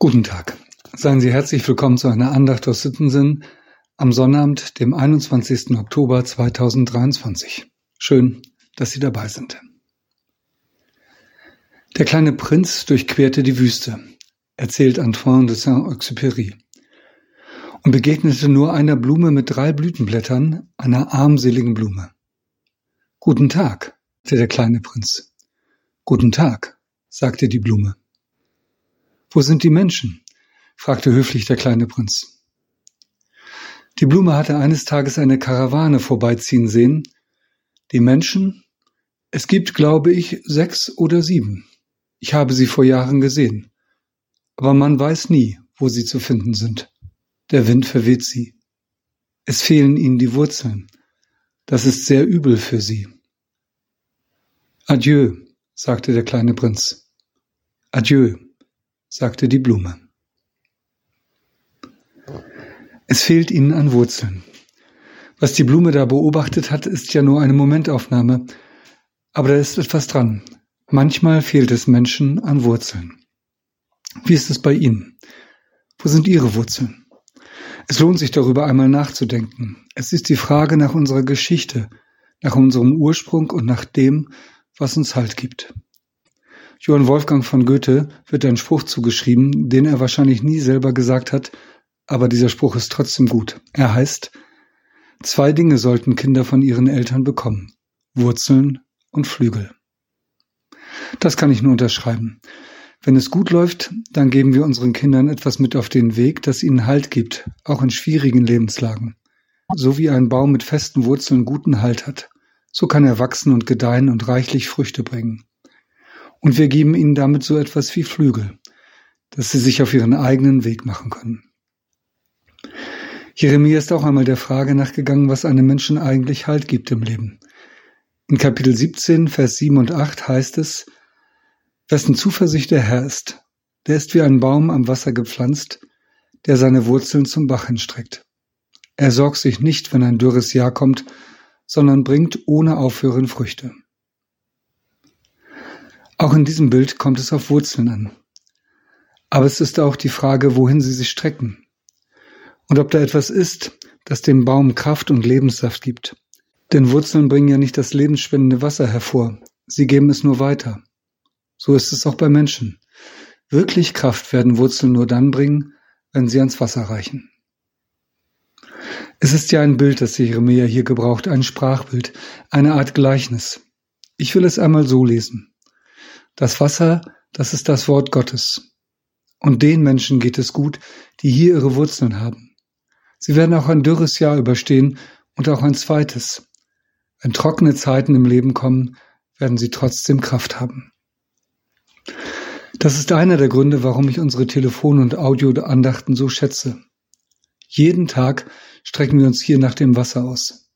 Guten Tag. Seien Sie herzlich willkommen zu einer Andacht aus Sittensinn am Sonnabend, dem 21. Oktober 2023. Schön, dass Sie dabei sind. Der kleine Prinz durchquerte die Wüste, erzählt Antoine de Saint-Exupéry, und begegnete nur einer Blume mit drei Blütenblättern, einer armseligen Blume. Guten Tag, sagte der kleine Prinz. Guten Tag, sagte die Blume. Wo sind die Menschen? fragte höflich der kleine Prinz. Die Blume hatte eines Tages eine Karawane vorbeiziehen sehen. Die Menschen? Es gibt, glaube ich, sechs oder sieben. Ich habe sie vor Jahren gesehen. Aber man weiß nie, wo sie zu finden sind. Der Wind verweht sie. Es fehlen ihnen die Wurzeln. Das ist sehr übel für sie. Adieu, sagte der kleine Prinz. Adieu sagte die Blume. Es fehlt ihnen an Wurzeln. Was die Blume da beobachtet hat, ist ja nur eine Momentaufnahme, aber da ist etwas dran. Manchmal fehlt es Menschen an Wurzeln. Wie ist es bei Ihnen? Wo sind Ihre Wurzeln? Es lohnt sich darüber einmal nachzudenken. Es ist die Frage nach unserer Geschichte, nach unserem Ursprung und nach dem, was uns Halt gibt. Johann Wolfgang von Goethe wird ein Spruch zugeschrieben, den er wahrscheinlich nie selber gesagt hat, aber dieser Spruch ist trotzdem gut. Er heißt, zwei Dinge sollten Kinder von ihren Eltern bekommen. Wurzeln und Flügel. Das kann ich nur unterschreiben. Wenn es gut läuft, dann geben wir unseren Kindern etwas mit auf den Weg, das ihnen Halt gibt, auch in schwierigen Lebenslagen. So wie ein Baum mit festen Wurzeln guten Halt hat, so kann er wachsen und gedeihen und reichlich Früchte bringen. Und wir geben ihnen damit so etwas wie Flügel, dass sie sich auf ihren eigenen Weg machen können. Jeremia ist auch einmal der Frage nachgegangen, was einem Menschen eigentlich Halt gibt im Leben. In Kapitel 17, Vers 7 und 8 heißt es, Wessen Zuversicht der Herr ist, der ist wie ein Baum am Wasser gepflanzt, der seine Wurzeln zum Bach hinstreckt. Er sorgt sich nicht, wenn ein dürres Jahr kommt, sondern bringt ohne Aufhören Früchte. Auch in diesem Bild kommt es auf Wurzeln an. Aber es ist auch die Frage, wohin sie sich strecken. Und ob da etwas ist, das dem Baum Kraft und Lebenssaft gibt. Denn Wurzeln bringen ja nicht das lebensspendende Wasser hervor, sie geben es nur weiter. So ist es auch bei Menschen. Wirklich Kraft werden Wurzeln nur dann bringen, wenn sie ans Wasser reichen. Es ist ja ein Bild, das Jeremia hier gebraucht, ein Sprachbild, eine Art Gleichnis. Ich will es einmal so lesen. Das Wasser, das ist das Wort Gottes. Und den Menschen geht es gut, die hier ihre Wurzeln haben. Sie werden auch ein dürres Jahr überstehen und auch ein zweites. Wenn trockene Zeiten im Leben kommen, werden sie trotzdem Kraft haben. Das ist einer der Gründe, warum ich unsere Telefon- und Audioandachten so schätze. Jeden Tag strecken wir uns hier nach dem Wasser aus.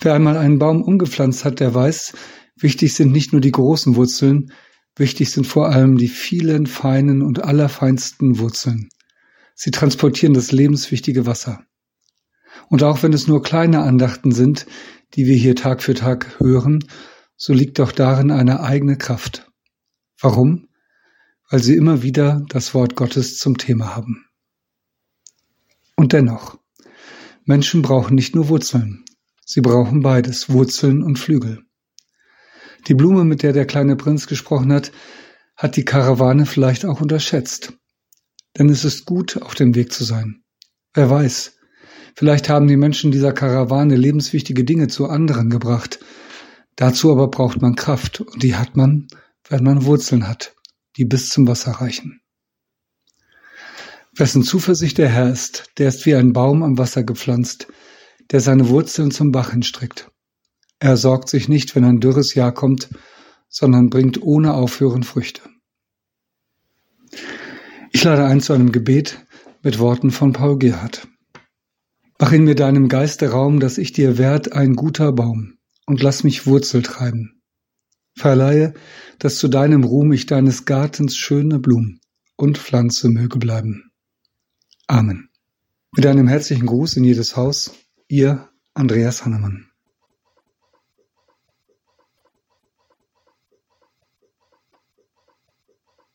Wer einmal einen Baum umgepflanzt hat, der weiß, Wichtig sind nicht nur die großen Wurzeln, wichtig sind vor allem die vielen feinen und allerfeinsten Wurzeln. Sie transportieren das lebenswichtige Wasser. Und auch wenn es nur kleine Andachten sind, die wir hier Tag für Tag hören, so liegt doch darin eine eigene Kraft. Warum? Weil sie immer wieder das Wort Gottes zum Thema haben. Und dennoch, Menschen brauchen nicht nur Wurzeln, sie brauchen beides, Wurzeln und Flügel. Die Blume, mit der der kleine Prinz gesprochen hat, hat die Karawane vielleicht auch unterschätzt. Denn es ist gut, auf dem Weg zu sein. Wer weiß, vielleicht haben die Menschen dieser Karawane lebenswichtige Dinge zu anderen gebracht. Dazu aber braucht man Kraft, und die hat man, wenn man Wurzeln hat, die bis zum Wasser reichen. Wessen Zuversicht der Herr ist, der ist wie ein Baum am Wasser gepflanzt, der seine Wurzeln zum Bach hinstreckt. Er sorgt sich nicht, wenn ein dürres Jahr kommt, sondern bringt ohne Aufhören Früchte. Ich lade ein zu einem Gebet mit Worten von Paul Gerhard. Mach in mir deinem Geiste Raum, dass ich dir werd ein guter Baum und lass mich Wurzel treiben. Verleihe, dass zu deinem Ruhm ich deines Gartens schöne Blumen und Pflanze möge bleiben. Amen. Mit einem herzlichen Gruß in jedes Haus, ihr Andreas Hannemann.